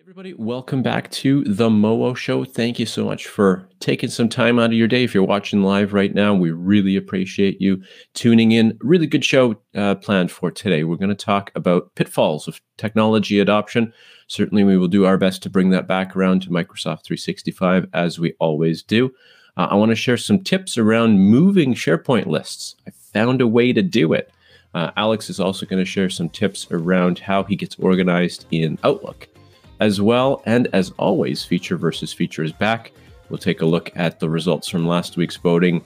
everybody, welcome back to the MOWO Show. Thank you so much for taking some time out of your day. If you're watching live right now, we really appreciate you tuning in. Really good show uh, planned for today. We're going to talk about pitfalls of technology adoption. Certainly, we will do our best to bring that back around to Microsoft 365 as we always do. Uh, I want to share some tips around moving SharePoint lists. I found a way to do it. Uh, Alex is also going to share some tips around how he gets organized in Outlook as well. And as always, feature versus feature is back. We'll take a look at the results from last week's voting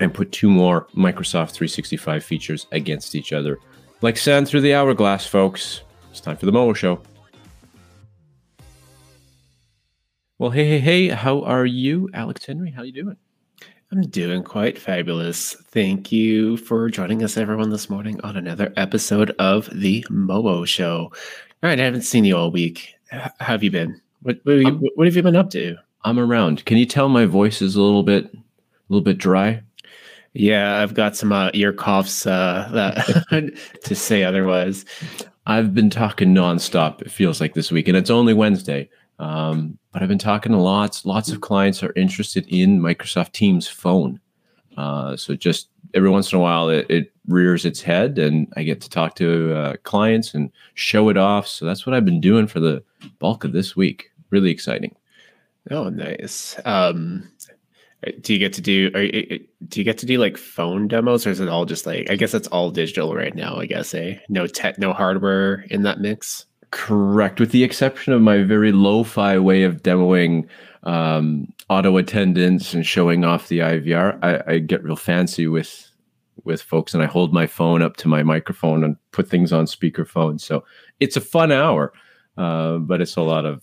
and put two more Microsoft 365 features against each other. Like sand through the hourglass, folks. It's time for the MOWO Show. Well, hey, hey, hey, how are you, Alex Henry? How you doing? I'm doing quite fabulous. Thank you for joining us, everyone, this morning on another episode of the MOWO Show. All right, I haven't seen you all week. How have you been? What what have you, what have you been up to? I'm around. Can you tell my voice is a little bit, a little bit dry? Yeah, I've got some uh, ear coughs uh, that to say otherwise. I've been talking nonstop. It feels like this week, and it's only Wednesday. Um, but I've been talking to lots. Lots of clients are interested in Microsoft Teams Phone. Uh, so just every once in a while, it, it, rears its head, and I get to talk to uh, clients and show it off. So that's what I've been doing for the bulk of this week. Really exciting. Oh, nice. Um, do you get to do? Are, do you get to do like phone demos, or is it all just like? I guess it's all digital right now. I guess, eh? No tech, no hardware in that mix. Correct, with the exception of my very lo-fi way of demoing um, auto attendants and showing off the IVR. I, I get real fancy with with folks, and I hold my phone up to my microphone and put things on speakerphone. So it's a fun hour, uh, but it's a lot of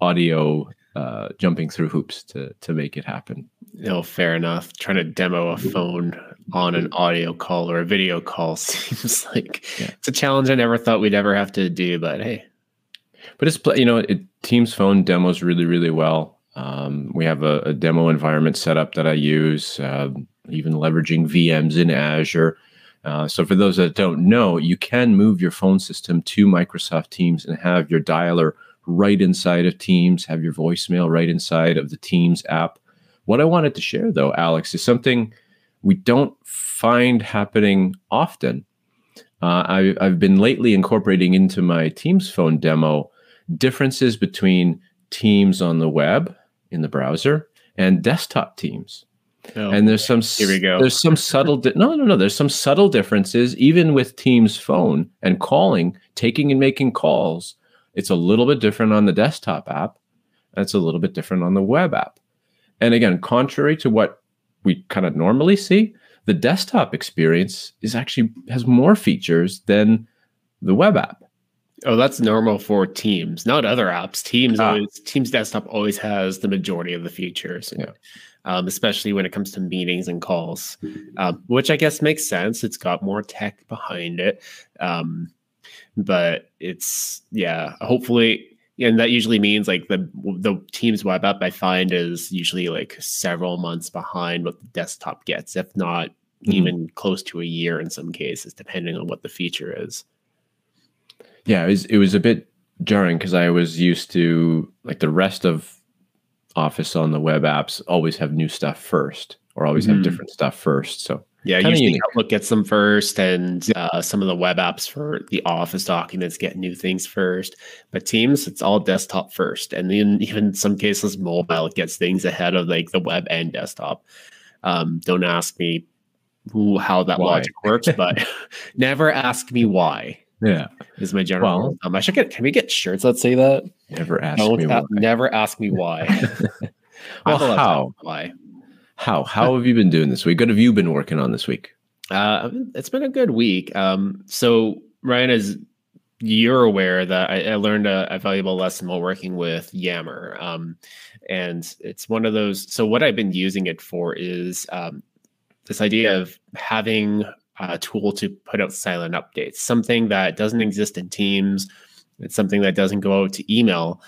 audio uh, jumping through hoops to to make it happen. No, fair enough. Trying to demo a phone on an audio call or a video call seems like yeah. it's a challenge I never thought we'd ever have to do. But hey, but it's you know it, Teams phone demos really really well. Um, we have a, a, demo environment set up that I use, uh, even leveraging VMs in Azure. Uh, so for those that don't know, you can move your phone system to Microsoft Teams and have your dialer right inside of Teams, have your voicemail right inside of the Teams app. What I wanted to share, though, Alex, is something we don't find happening often. Uh, I, I've been lately incorporating into my Teams phone demo differences between Teams on the web in the browser and desktop Teams. Oh, and there's some here we go. There's some subtle di- no no no. There's some subtle differences even with Teams phone and calling, taking and making calls. It's a little bit different on the desktop app. And it's a little bit different on the web app. And again, contrary to what we kind of normally see, the desktop experience is actually has more features than the web app. Oh, that's normal for Teams, not other apps. Teams ah. always Teams desktop always has the majority of the features. Yeah. Um, especially when it comes to meetings and calls, um, which I guess makes sense. It's got more tech behind it, um, but it's yeah. Hopefully, and that usually means like the the Teams web app I find is usually like several months behind what the desktop gets, if not mm-hmm. even close to a year in some cases, depending on what the feature is. Yeah, it was, it was a bit jarring because I was used to like the rest of Office on the web apps always have new stuff first, or always mm-hmm. have different stuff first. So yeah, usually unique. Outlook gets them first, and uh, some of the web apps for the Office documents get new things first. But Teams, it's all desktop first, and then even some cases, mobile gets things ahead of like the web and desktop. Um, don't ask me who, how that why? logic works, but never ask me why. Yeah, is my general. Well, um, I should get. Can we get shirts that say that? Never ask Don't me. why. Never ask me why. well, how? Why? How? How have you been doing this week? What have you been working on this week? Uh, it's been a good week. Um, so Ryan, as you're aware that I, I learned a, a, valuable lesson while working with Yammer, um, and it's one of those. So what I've been using it for is um, this idea of having a tool to put out silent updates, something that doesn't exist in Teams. It's something that doesn't go out to email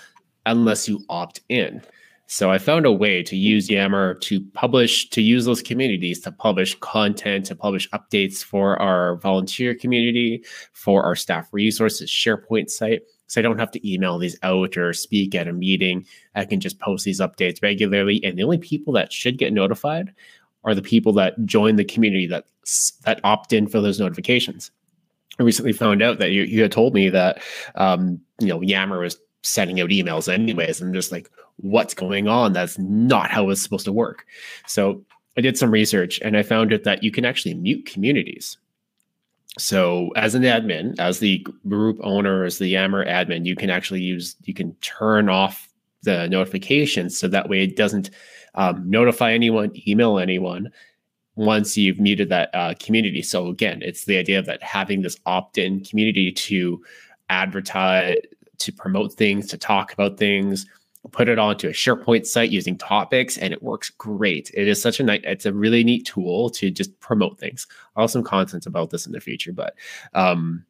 unless you opt in. So I found a way to use Yammer to publish, to use those communities to publish content, to publish updates for our volunteer community, for our staff resources SharePoint site. So I don't have to email these out or speak at a meeting. I can just post these updates regularly. And the only people that should get notified are the people that join the community that that opt in for those notifications. I recently found out that you, you had told me that um, you know Yammer was sending out emails anyways. I'm just like, what's going on? That's not how it's supposed to work. So I did some research and I found out that you can actually mute communities. So as an admin, as the group owner, as the Yammer admin, you can actually use, you can turn off the notifications so that way it doesn't um, notify anyone, email anyone once you've muted that uh, community. So again, it's the idea of that having this opt-in community to advertise, to promote things, to talk about things, put it onto a SharePoint site using topics, and it works great. It is such a nice, it's a really neat tool to just promote things. I'll some content about this in the future, but um,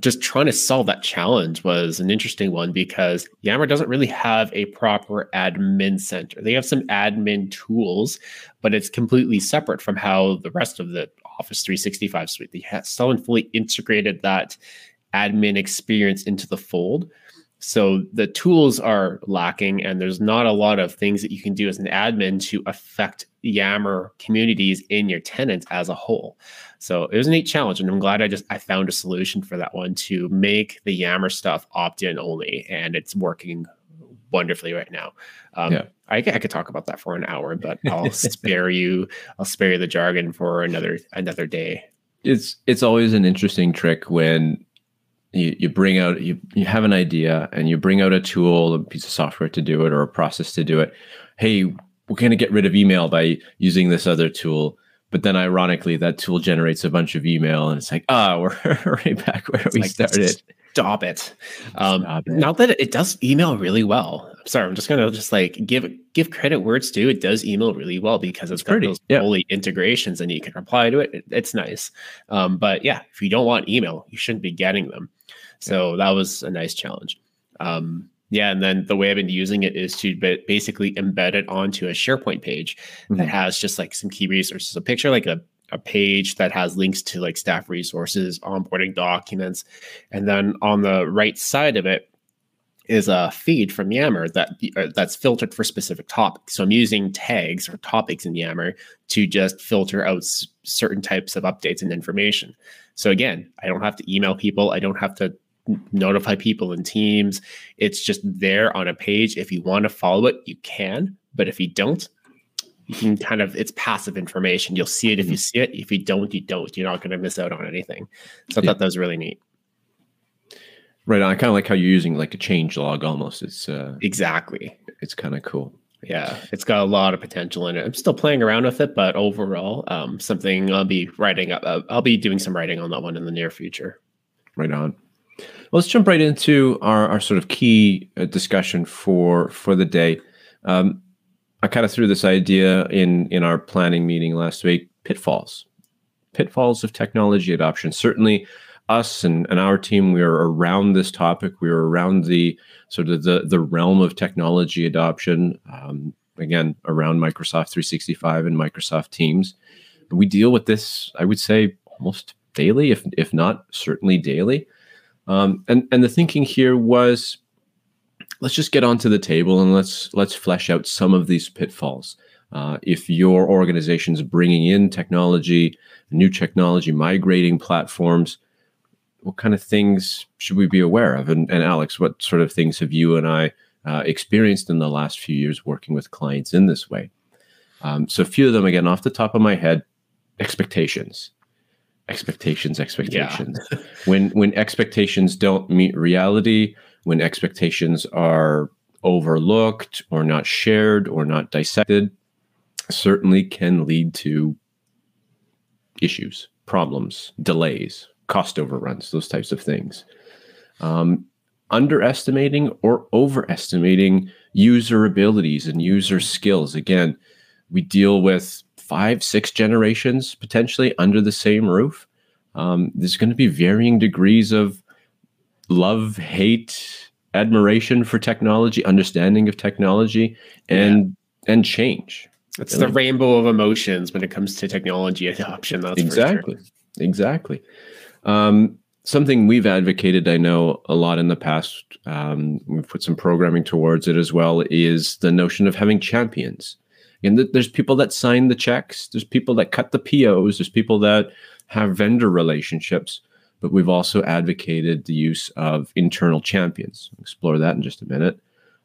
just trying to solve that challenge was an interesting one because Yammer doesn't really have a proper admin center. They have some admin tools, but it's completely separate from how the rest of the Office 365 suite. They haven't fully integrated that admin experience into the fold. So the tools are lacking, and there's not a lot of things that you can do as an admin to affect Yammer communities in your tenants as a whole. So it was a neat challenge, and I'm glad I just I found a solution for that one to make the Yammer stuff opt-in only, and it's working wonderfully right now. Um, yeah. I, I, could talk about that for an hour, but I'll spare you. I'll spare you the jargon for another another day. It's it's always an interesting trick when you, you bring out you, you have an idea and you bring out a tool a piece of software to do it or a process to do it. Hey we're going to get rid of email by using this other tool. But then ironically that tool generates a bunch of email and it's like ah oh, we're right back where it's we like, started stop it um stop it. not that it does email really well I'm sorry i'm just gonna just like give give credit where it's due it does email really well because it's, it's got pretty, those yeah. fully integrations and you can reply to it. it it's nice um but yeah if you don't want email you shouldn't be getting them so that was a nice challenge. Um, yeah, and then the way I've been using it is to basically embed it onto a SharePoint page mm-hmm. that has just like some key resources. A picture like a, a page that has links to like staff resources, onboarding documents, and then on the right side of it is a feed from Yammer that uh, that's filtered for specific topics. So I'm using tags or topics in Yammer to just filter out s- certain types of updates and information. So again, I don't have to email people. I don't have to notify people in teams. It's just there on a page. If you want to follow it, you can. But if you don't, you can kind of it's passive information. You'll see it if you mm-hmm. see it. If you don't, you don't. You're not going to miss out on anything. So I thought that was really neat. Right on. I kind of like how you're using like a change log almost. It's uh exactly. It's kind of cool. Yeah, it's got a lot of potential in it. I'm still playing around with it, but overall, um, something I'll be writing up. Uh, I'll be doing some writing on that one in the near future. Right on let's jump right into our, our sort of key uh, discussion for for the day. Um, I kind of threw this idea in in our planning meeting last week. Pitfalls, pitfalls of technology adoption. Certainly, us and, and our team, we are around this topic. We are around the sort of the the realm of technology adoption. Um, again, around Microsoft 365 and Microsoft Teams. We deal with this, I would say, almost daily, if if not certainly daily. Um, and and the thinking here was, let's just get onto the table and let's let's flesh out some of these pitfalls. Uh, if your organization's bringing in technology, new technology, migrating platforms, what kind of things should we be aware of? And, and Alex, what sort of things have you and I uh, experienced in the last few years working with clients in this way? Um, so a few of them, again, off the top of my head, expectations expectations expectations yeah. when when expectations don't meet reality when expectations are overlooked or not shared or not dissected certainly can lead to issues problems delays cost overruns those types of things um, underestimating or overestimating user abilities and user skills again we deal with five, six generations potentially under the same roof. Um, there's going to be varying degrees of love, hate, admiration for technology, understanding of technology, and yeah. and change. It's the rainbow of emotions when it comes to technology adoption. That's exactly, sure. exactly. Um, something we've advocated, I know a lot in the past, um, we've put some programming towards it as well, is the notion of having champions. And there's people that sign the checks, there's people that cut the POs, there's people that have vendor relationships, but we've also advocated the use of internal champions. I'll explore that in just a minute.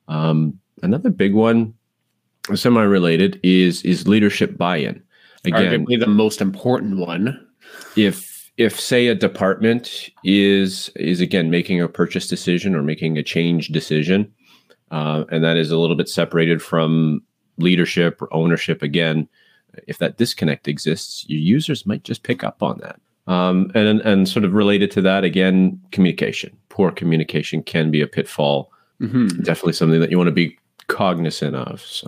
Um, another big one, semi-related, is is leadership buy-in. Again, arguably the most important one. If if say a department is is again making a purchase decision or making a change decision, uh, and that is a little bit separated from leadership or ownership, again, if that disconnect exists, your users might just pick up on that. Um, and and sort of related to that, again, communication. Poor communication can be a pitfall. Mm-hmm. Definitely something that you want to be cognizant of. So.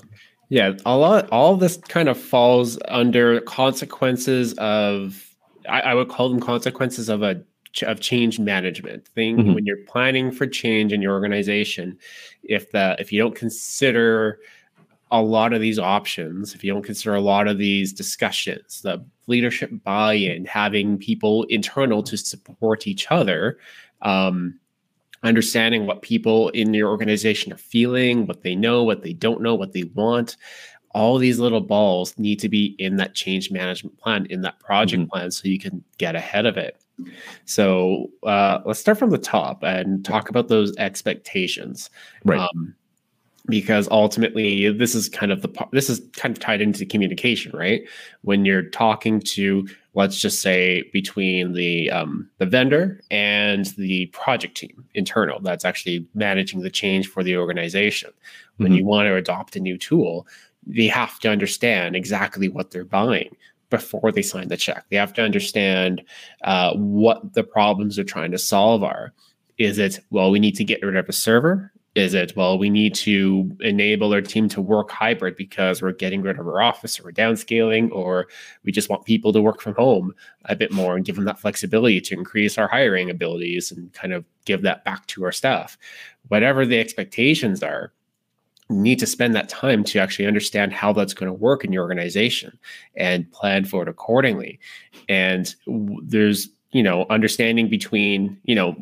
Yeah, a lot. All this kind of falls under consequences of. I, I would call them consequences of a of change management thing mm-hmm. when you're planning for change in your organization. If the if you don't consider a lot of these options, if you don't consider a lot of these discussions, the leadership buy-in, having people internal to support each other, um, understanding what people in your organization are feeling, what they know, what they don't know, what they want. All these little balls need to be in that change management plan, in that project mm-hmm. plan, so you can get ahead of it. So uh, let's start from the top and talk about those expectations. Right. Um, because ultimately this is kind of the this is kind of tied into communication right? When you're talking to let's just say between the um, the vendor and the project team internal that's actually managing the change for the organization. When mm-hmm. you want to adopt a new tool they have to understand exactly what they're buying before they sign the check. They have to understand uh, what the problems they're trying to solve are. Is it well we need to get rid of a server is it? Well we need to enable our team to work hybrid because we're getting rid of our office or we're downscaling or we just want people to work from home a bit more and give them that flexibility to increase our hiring abilities and kind of give that back to our staff. Whatever the expectations are need to spend that time to actually understand how that's going to work in your organization and plan for it accordingly. And there's you know understanding between you know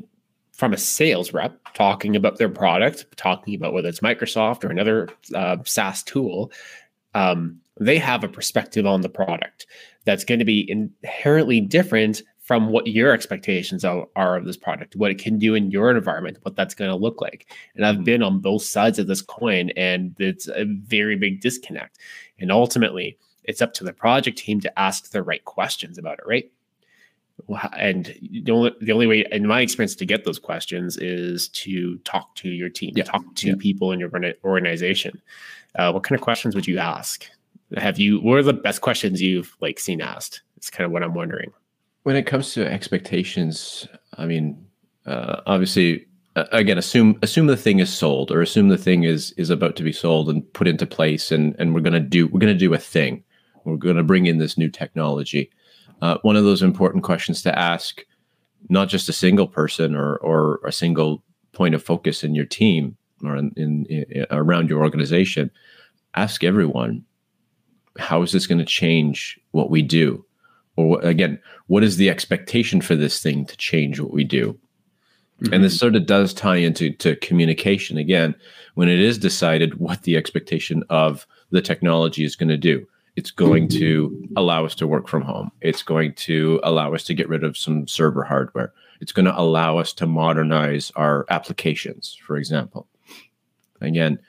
from a sales rep talking about their product, talking about whether it's Microsoft or another uh, SaaS tool, um, they have a perspective on the product that's going to be inherently different from what your expectations are, are of this product, what it can do in your environment, what that's going to look like. And I've been on both sides of this coin, and it's a very big disconnect. And ultimately, it's up to the project team to ask the right questions about it, right? And the only, the only way in my experience to get those questions is to talk to your team yeah. talk to yeah. people in your organization. Uh, what kind of questions would you ask? Have you what are the best questions you've like seen asked? It's kind of what i'm wondering. When it comes to expectations i mean uh, obviously uh, again assume assume the thing is sold or assume the thing is is about to be sold and put into place and and we're going to do we're going to do a thing. We're going to bring in this new technology uh, one of those important questions to ask, not just a single person or or a single point of focus in your team or in, in, in around your organization. Ask everyone, how is this going to change what we do? Or again, what is the expectation for this thing to change what we do? Mm-hmm. And this sort of does tie into to communication again when it is decided what the expectation of the technology is going to do. It's going to allow us to work from home. It's going to allow us to get rid of some server hardware. It's going to allow us to modernize our applications, for example. Again,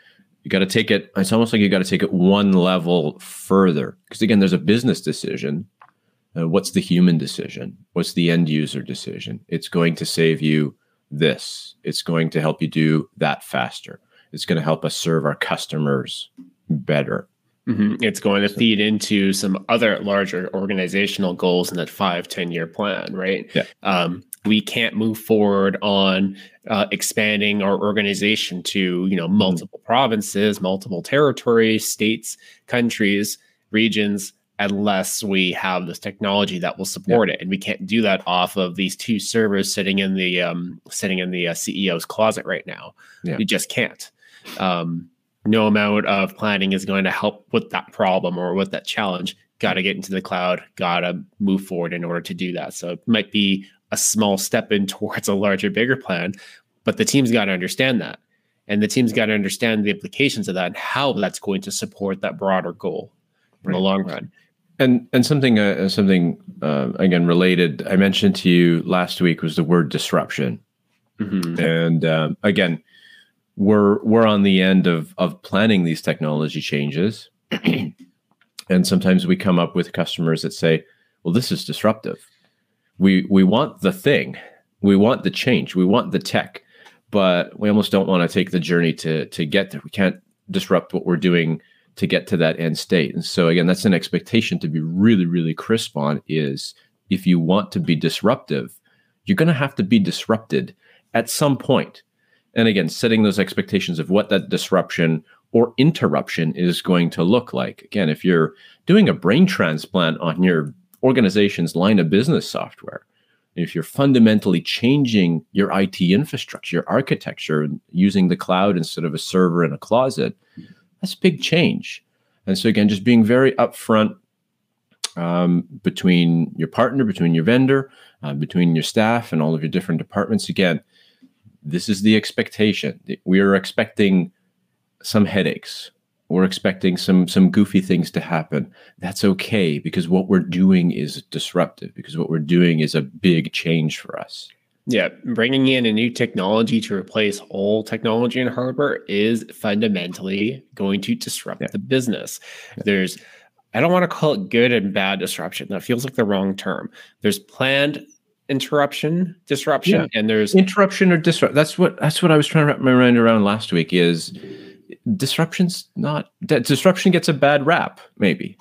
you got to take it, it's almost like you got to take it one level further. Because again, there's a business decision. Uh, what's the human decision? What's the end user decision? It's going to save you this. It's going to help you do that faster. It's going to help us serve our customers better. Mm-hmm. It's going to feed into some other larger organizational goals in that five, 10 year plan, right? Yeah. Um, we can't move forward on uh, expanding our organization to, you know, mm-hmm. multiple mm-hmm. provinces, multiple territories, states, countries, regions, unless we have this technology that will support yeah. it. And we can't do that off of these two servers sitting in the um, sitting in the uh, CEO's closet right now. Yeah. We just can't. Um, no amount of planning is going to help with that problem or with that challenge. Got to get into the cloud, got to move forward in order to do that. So it might be a small step in towards a larger, bigger plan. But the team's got to understand that. And the team's got to understand the implications of that and how that's going to support that broader goal in right. the long run. And and something uh, something uh, again related I mentioned to you last week was the word disruption. Mm-hmm. And um, again, we're we're on the end of of planning these technology changes, and sometimes we come up with customers that say, "Well, this is disruptive. We we want the thing, we want the change, we want the tech, but we almost don't want to take the journey to to get there. We can't disrupt what we're doing." to get to that end state. And so again, that's an expectation to be really, really crisp on is if you want to be disruptive, you're going to have to be disrupted at some point. And again, setting those expectations of what that disruption or interruption is going to look like. Again, if you're doing a brain transplant on your organization's line of business software, if you're fundamentally changing your IT infrastructure, your architecture, using the cloud instead of a server in a closet, that's a big change. And so again, just being very upfront um, between your partner, between your vendor, uh, between your staff, and all of your different departments. Again, this is the expectation. We are expecting some headaches. We're expecting some some goofy things to happen. That's okay because what we're doing is disruptive. Because what we're doing is a big change for us. Yeah, bringing in a new technology to replace old technology and hardware is fundamentally going to disrupt yeah. the business. Yeah. There's, I don't want to call it good and bad disruption. That feels like the wrong term. There's planned interruption, disruption, yeah. and there's interruption or disrupt. That's what that's what I was trying to wrap my mind around last week. Is disruption's not disruption gets a bad rap, maybe.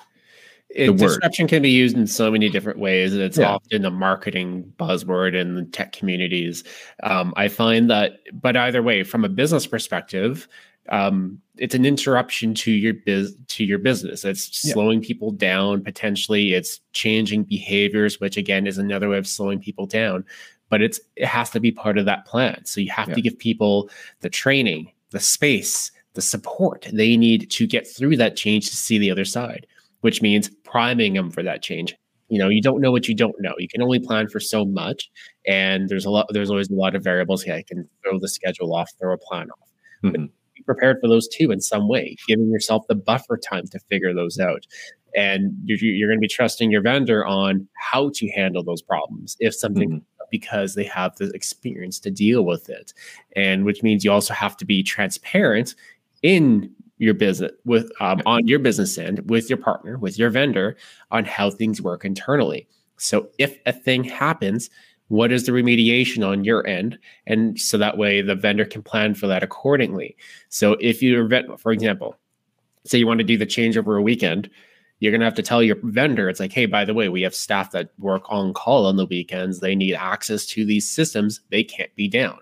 It, disruption can be used in so many different ways. And it's yeah. often a marketing buzzword in the tech communities. Um, I find that, but either way, from a business perspective, um, it's an interruption to your biz to your business. It's yeah. slowing people down potentially. It's changing behaviors, which again is another way of slowing people down. But it's it has to be part of that plan. So you have yeah. to give people the training, the space, the support they need to get through that change to see the other side which means priming them for that change. You know, you don't know what you don't know. You can only plan for so much, and there's a lot. There's always a lot of variables. Yeah, I can throw the schedule off, throw a plan off. Mm-hmm. Be prepared for those too in some way, giving yourself the buffer time to figure those out. And you're, you're going to be trusting your vendor on how to handle those problems if something mm-hmm. because they have the experience to deal with it. And which means you also have to be transparent in your business with um, on your business end with your partner with your vendor on how things work internally so if a thing happens what is the remediation on your end? And so that way the vendor can plan for that accordingly. So if you for example say you want to do the change over a weekend you're going to have to tell your vendor it's like hey by the way we have staff that work on call on the weekends. They need access to these systems. They can't be down.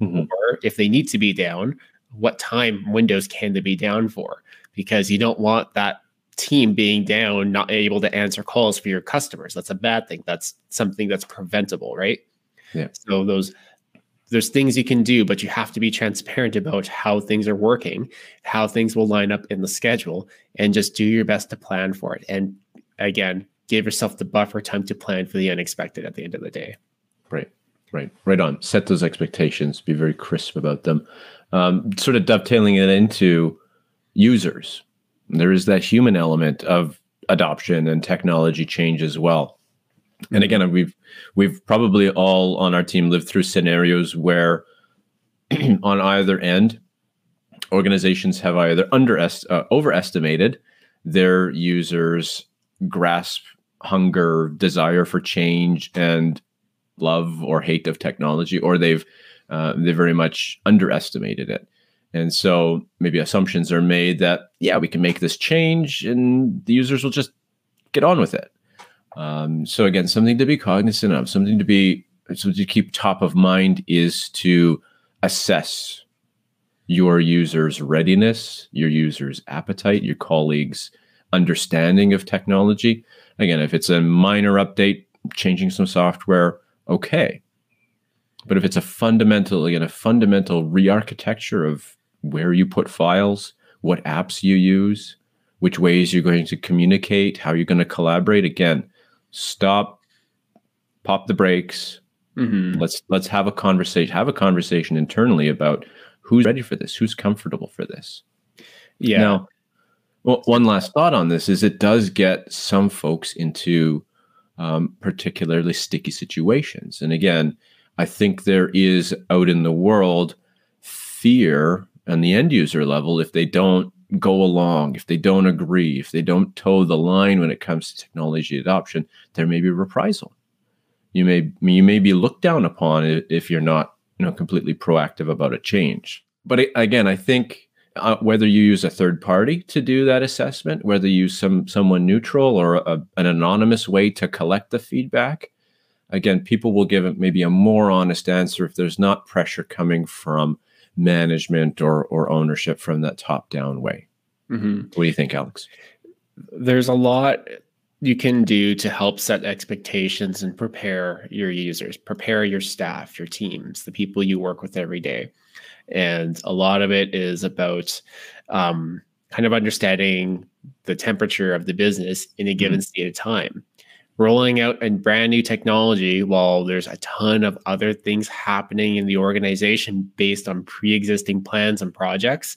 Mm-hmm. or if they need to be down what time windows can they be down for? Because you don't want that team being down not able to answer calls for your customers. That's a bad thing. That's something that's preventable right? Yeah. So those there's things you can do but you have to be transparent about how things are working how things will line up in the schedule and just do your best to plan for it. And again give yourself the buffer time to plan for the unexpected at the end of the day. Right. Right. Right on. Set those expectations. Be very crisp about them. Um, sort of dovetailing it into users. There is that human element of adoption and technology change as well. And again, we've we've probably all on our team lived through scenarios where, on either end, organizations have either underest uh, overestimated their users' grasp, hunger, desire for change, and love or hate of technology, or they've uh, they very much underestimated it. And so maybe assumptions are made that, yeah, we can make this change and the users will just get on with it. Um, so again, something to be cognizant of, something to be, so to keep top of mind is to assess your users' readiness, your users' appetite, your colleagues' understanding of technology. Again, if it's a minor update, changing some software, okay. But if it's a fundamental, again, a fundamental re-architecture of where you put files, what apps you use, which ways you're going to communicate, how you're going to collaborate, again, stop, pop the brakes, Mm-hmm. Let's let's have a conversation. Have a conversation internally about who's ready for this, who's comfortable for this. Yeah. Now, well, one last thought on this is it does get some folks into um, particularly sticky situations, and again, I think there is out in the world fear on the end user level if they don't go along, if they don't agree, if they don't toe the line when it comes to technology adoption, there may be reprisal. You may you may be looked down upon if you're not you know completely proactive about a change. But again, I think uh, whether you use a third party to do that assessment, whether you use some someone neutral or a, an anonymous way to collect the feedback, again, people will give maybe a more honest answer if there's not pressure coming from management or or ownership from that top down way. Mm-hmm. What do you think, Alex? There's a lot you can do to help set expectations and prepare your users, prepare your staff, your teams, the people you work with every day. And a lot of it is about um, kind of understanding the temperature of the business in a given mm-hmm. state of time. Rolling out a brand new technology while there's a ton of other things happening in the organization based on pre existing plans and projects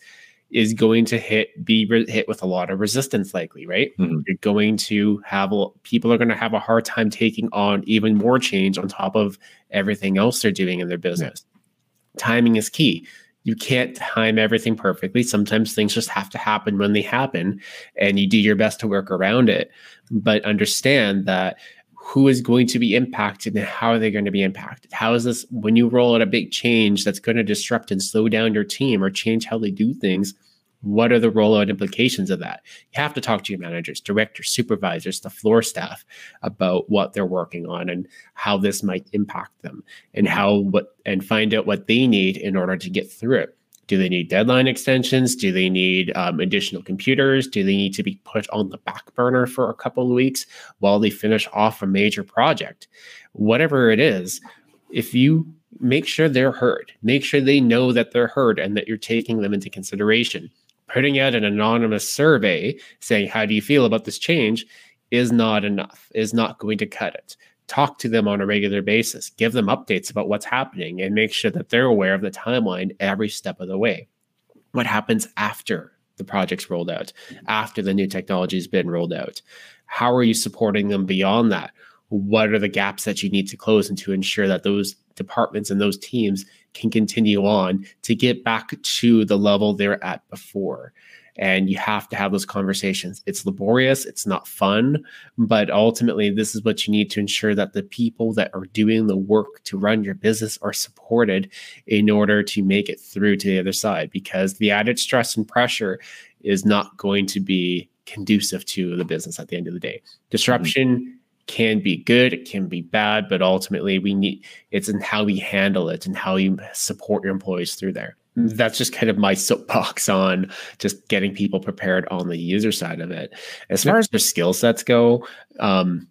is going to hit be re- hit with a lot of resistance likely right mm-hmm. you're going to have a, people are going to have a hard time taking on even more change on top of everything else they're doing in their business yeah. timing is key you can't time everything perfectly sometimes things just have to happen when they happen and you do your best to work around it but understand that who is going to be impacted and how are they going to be impacted? How is this when you roll out a big change that's going to disrupt and slow down your team or change how they do things? What are the rollout implications of that? You have to talk to your managers, directors, supervisors, the floor staff about what they're working on and how this might impact them and how what and find out what they need in order to get through it. Do they need deadline extensions? Do they need um, additional computers? Do they need to be put on the back burner for a couple of weeks while they finish off a major project? Whatever it is, if you make sure they're heard, make sure they know that they're heard and that you're taking them into consideration. Putting out an anonymous survey saying, How do you feel about this change? is not enough, is not going to cut it talk to them on a regular basis, give them updates about what's happening, and make sure that they're aware of the timeline every step of the way. What happens after the project's rolled out, after the new technology has been rolled out? How are you supporting them beyond that? What are the gaps that you need to close and to ensure that those departments and those teams can continue on to get back to the level they're at before? and you have to have those conversations. It's laborious, it's not fun, but ultimately, this is what you need to ensure that the people that are doing the work to run your business are supported in order to make it through to the other side because the added stress and pressure is not going to be conducive to the business at the end of the day. Mm-hmm. Disruption. Can be good, it can be bad, but ultimately we need it's in how we handle it and how you support your employees through there that's just kind of my soapbox on just getting people prepared on the user side of it. As far as their skill sets go, um,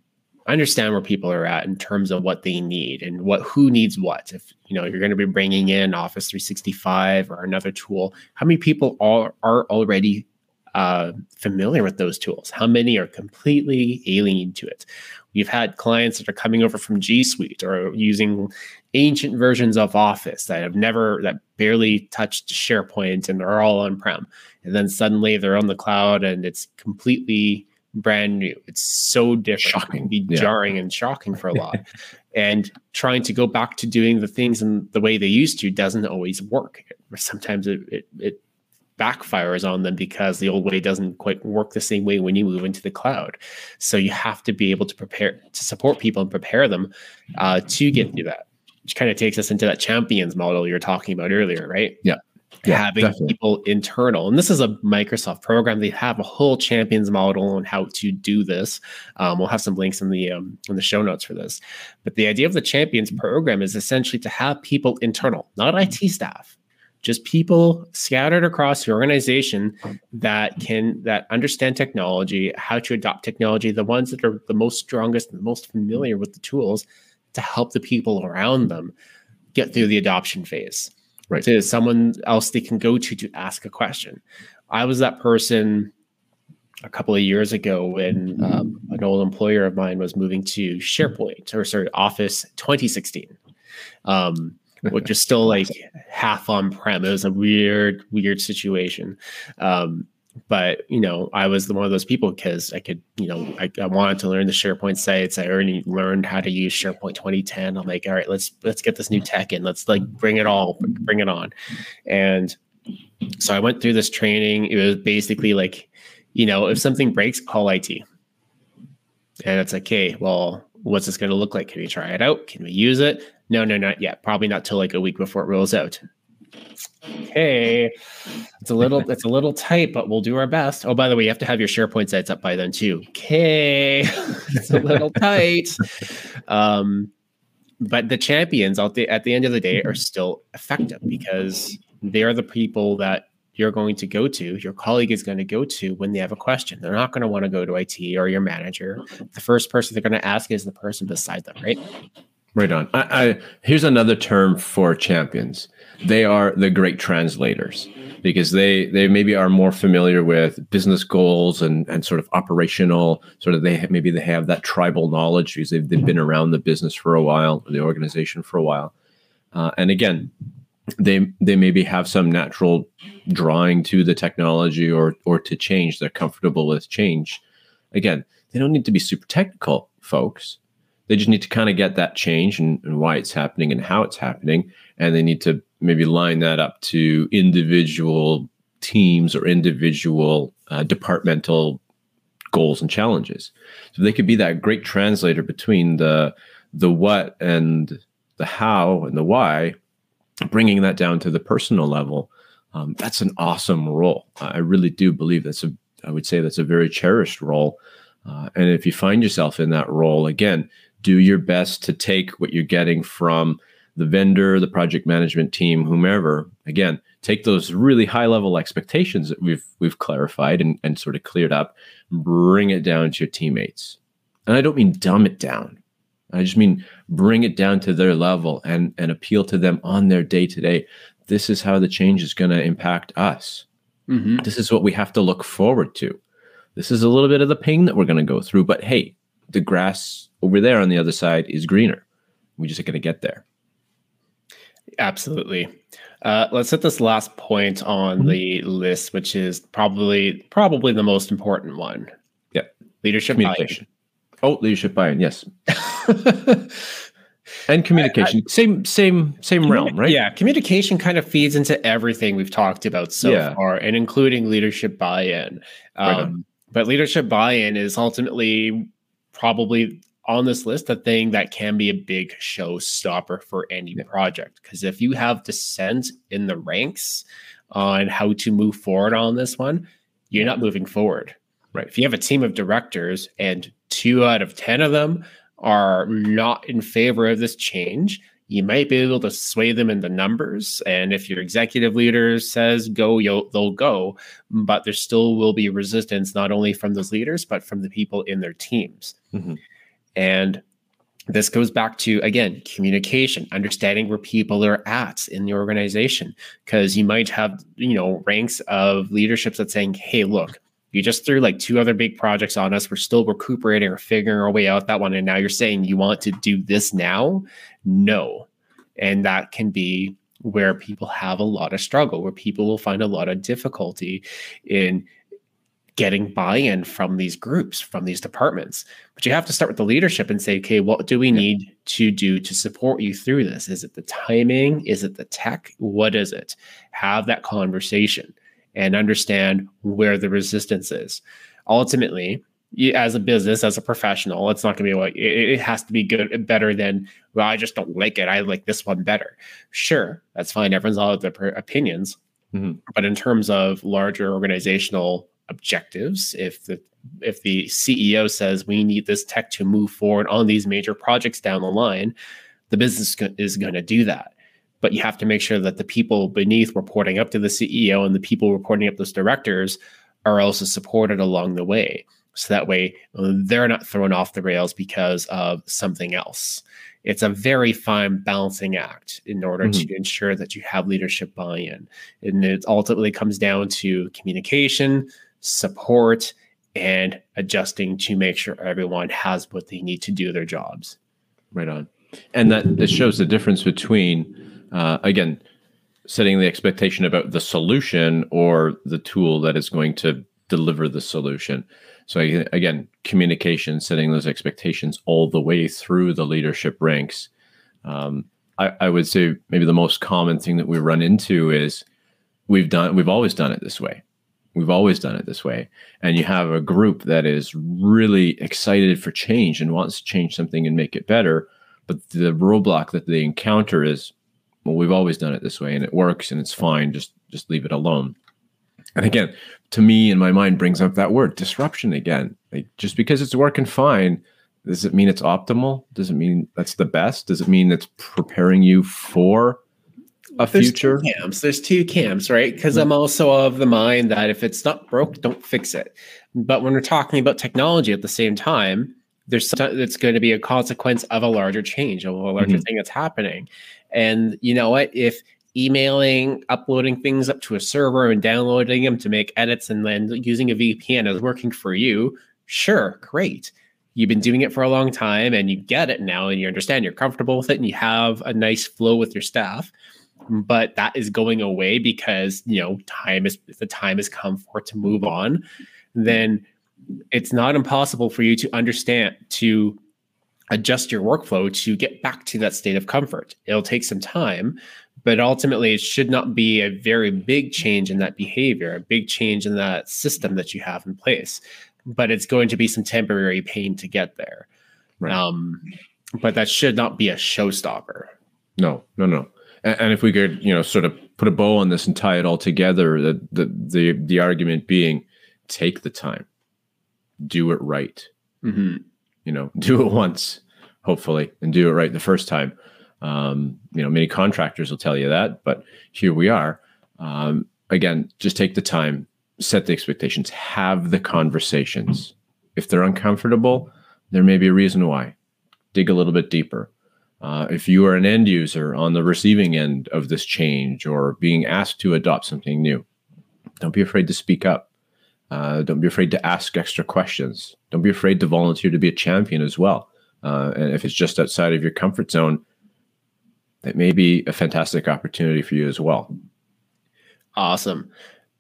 I understand where people are at in terms of what they need and what who needs what. If you know you're going to be bringing in Office 365 or another tool, how many people are are already uh, familiar with those tools? How many are completely alien to it? We've had clients that are coming over from G Suite or using ancient versions of Office that have never, that barely touched SharePoint and are all on prem. And then suddenly they're on the cloud and it's completely brand new. It's so different. Shocking. It can be yeah. jarring and shocking for a lot. and trying to go back to doing the things in the way they used to doesn't always work. Sometimes it, it, it backfires on them because the old way doesn't quite work the same way when you move into the cloud. So you have to be able to prepare to support people and prepare them uh, to get through that. Which kind of takes us into that champions model you were talking about earlier, right? Yeah. Yeah, having definitely. people internal. And this is a Microsoft program. They have a whole champions model on how to do this. Um, we'll have some links in the um, in the show notes for this. But the idea of the champions program is essentially to have people internal, not IT staff, just people scattered across the organization that can that understand technology how to adopt technology the ones that are the most strongest and the most familiar with the tools to help the people around them get through the adoption phase. Right. To someone else they can go to to ask a question. I was that person a couple of years ago when um, an old employer of mine was moving to sharepoint or sorry office 2016 um, which is still like half on prem. It was a weird, weird situation. Um, but you know, I was the one of those people because I could, you know, I, I, wanted to learn the SharePoint sites. I already learned how to use SharePoint 2010. I'm like, all right, let's let's get this new tech in. Let's like bring it all, bring it on. And so I went through this training. It was basically like, you know, if something breaks, call IT. And it's like, okay, well, what's this going to look like? Can we try it out? Can we use it? No, no, not yet. Probably not till like a week before it rolls out. Okay, it's a little it's a little tight, but we'll do our best. Oh, by the way, you have to have your SharePoint sites up by then too. Okay, it's a little tight. Um, but the champions at the at the end of the day are still effective because they are the people that you're going to go to, your colleague is going to go to when they have a question. They're not going to want to go to IT or your manager. The first person they're going to ask is the person beside them, right? Right on. I, I, here's another term for champions. They are the great translators because they they maybe are more familiar with business goals and and sort of operational sort of they have, maybe they have that tribal knowledge because they've, they've been around the business for a while or the organization for a while. Uh, and again, they they maybe have some natural drawing to the technology or or to change. They're comfortable with change. Again, they don't need to be super technical, folks they just need to kind of get that change and, and why it's happening and how it's happening. And they need to maybe line that up to individual teams or individual uh, departmental goals and challenges. So they could be that great translator between the the what and the how and the why, bringing that down to the personal level. Um, that's an awesome role. I really do believe that's a. I would say that's a very cherished role. Uh, and if you find yourself in that role again, do your best to take what you're getting from the vendor, the project management team, whomever. Again, take those really high level expectations that we've we've clarified and, and sort of cleared up, bring it down to your teammates. And I don't mean dumb it down. I just mean bring it down to their level and and appeal to them on their day to day. This is how the change is going to impact us. Mm-hmm. This is what we have to look forward to. This is a little bit of the pain that we're going to go through, but hey, the grass over there on the other side is greener. We just got to get there. Absolutely. Uh, let's hit this last point on mm-hmm. the list, which is probably probably the most important one. Yeah, leadership communication. Oh, leadership buy-in. Yes. and communication, I, I, same same same realm, right? Yeah, communication kind of feeds into everything we've talked about so yeah. far, and including leadership buy-in. Um, right but leadership buy-in is ultimately probably on this list a thing that can be a big showstopper for any yeah. project. Because if you have dissent in the ranks on how to move forward on this one, you're not moving forward. Right. If you have a team of directors and two out of 10 of them are not in favor of this change, you might be able to sway them in the numbers. And if your executive leader says go, they'll go. But there still will be resistance, not only from those leaders, but from the people in their teams. Mm-hmm. And this goes back to again communication understanding where people are at in the organization because you might have you know ranks of leaderships that saying hey look you just threw like two other big projects on us. We're still recuperating or figuring our way out that one and now you're saying you want to do this now? No. And that can be where people have a lot of struggle where people will find a lot of difficulty in getting buy-in from these groups from these departments. But you have to start with the leadership and say okay what do we need to do to support you through this? Is it the timing? Is it the tech? What is it? Have that conversation and understand where the resistance is. Ultimately as a business as a professional it's not going to be like it, has to be good better than well i just don't like it. I like this one better. Sure that's fine. Everyone's all their opinions. Mm-hmm. but in terms of larger organizational objectives if the if the ceo says we need this tech to move forward on these major projects down the line the business is going to do that but you have to make sure that the people beneath reporting up to the ceo and the people reporting up those directors are also supported along the way so that way they're not thrown off the rails because of something else it's a very fine balancing act in order mm-hmm. to ensure that you have leadership buy-in and it ultimately comes down to communication support, and adjusting to make sure everyone has what they need to do their jobs. Right on. And that, that shows the difference between, uh, again, setting the expectation about the solution or the tool that is going to deliver the solution. So again, communication, setting those expectations all the way through the leadership ranks. Um, I, I, would say maybe the most common thing that we run into is we've done we've always done it this way. We've always done it this way. And you have a group that is really excited for change and wants to change something and make it better. But the roadblock that they encounter is, well, we've always done it this way and it works and it's fine. Just just leave it alone. And again, to me in my mind brings up that word disruption again. Like just because it's working fine, does it mean it's optimal? Does it mean that's the best? Does it mean it's preparing you for a There's future? Two camps. There's two camps, right? Because I'm mm-hmm. also of the mind that if it's not broke, don't fix it. But when we're talking about technology at the same time, there's it's going to be a consequence of a larger change, of a larger mm-hmm. thing that's happening. And you know what? If emailing, uploading things up to a server and downloading them to make edits and then using a VPN is working for you, sure, great. You've been doing it for a long time and you get it now and you understand you're comfortable with it and you have a nice flow with your staff. But that is going away because, you know, time is the time has come for it to move on. Then it's not impossible for you to understand to adjust your workflow to get back to that state of comfort. It'll take some time, but ultimately it should not be a very big change in that behavior, a big change in that system that you have in place. But it's going to be some temporary pain to get there. Right. Um, but that should not be a showstopper. No, no, no. And, and, if we could, you know, sort of put a bow on this and tie it all together, the the the, the argument being, take the time, do it right. Mm-hmm. You know, do it once, hopefully, and do it right the first time. Um, you know, many contractors will tell you that, but here we are. Um, again, just take the time, set the expectations, have the conversations. If they're uncomfortable, there may be a reason why. Dig a little bit deeper. Uh, if you are an end user on the receiving end of this change or being asked to adopt something new, don't be afraid to speak up. Uh, don't be afraid to ask extra questions. Don't be afraid to volunteer to be a champion as well. Uh, and if it's just outside of your comfort zone, that may be a fantastic opportunity for you as well. Awesome.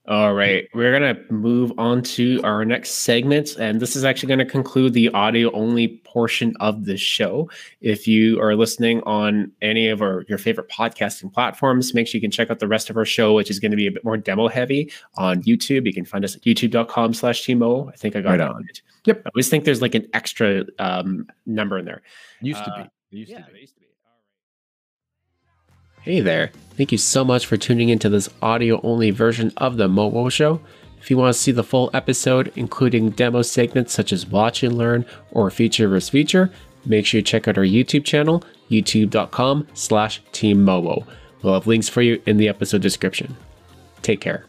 All right, we're going to move on to our next segment. And this is actually going to conclude the audio only portion of the show. If you are listening on any of our your favorite podcasting platforms, make sure you can check out the rest of our show, which is going to be a bit more demo heavy on YouTube. You can find us at youtube.com slash Timo. I think I got right on it. Yep. I always think there's like an extra um, number in there. Used to be. Uh, used yeah, to be. Used to be. Hey there. Thank you so much for tuning into this audio only version of the MOWO Show. If you want to see the full episode, including demo segments such as watch and learn or feature vs. feature, make sure you check out our YouTube channel, youtube.com slash team We'll have links for you in the episode description. Take care.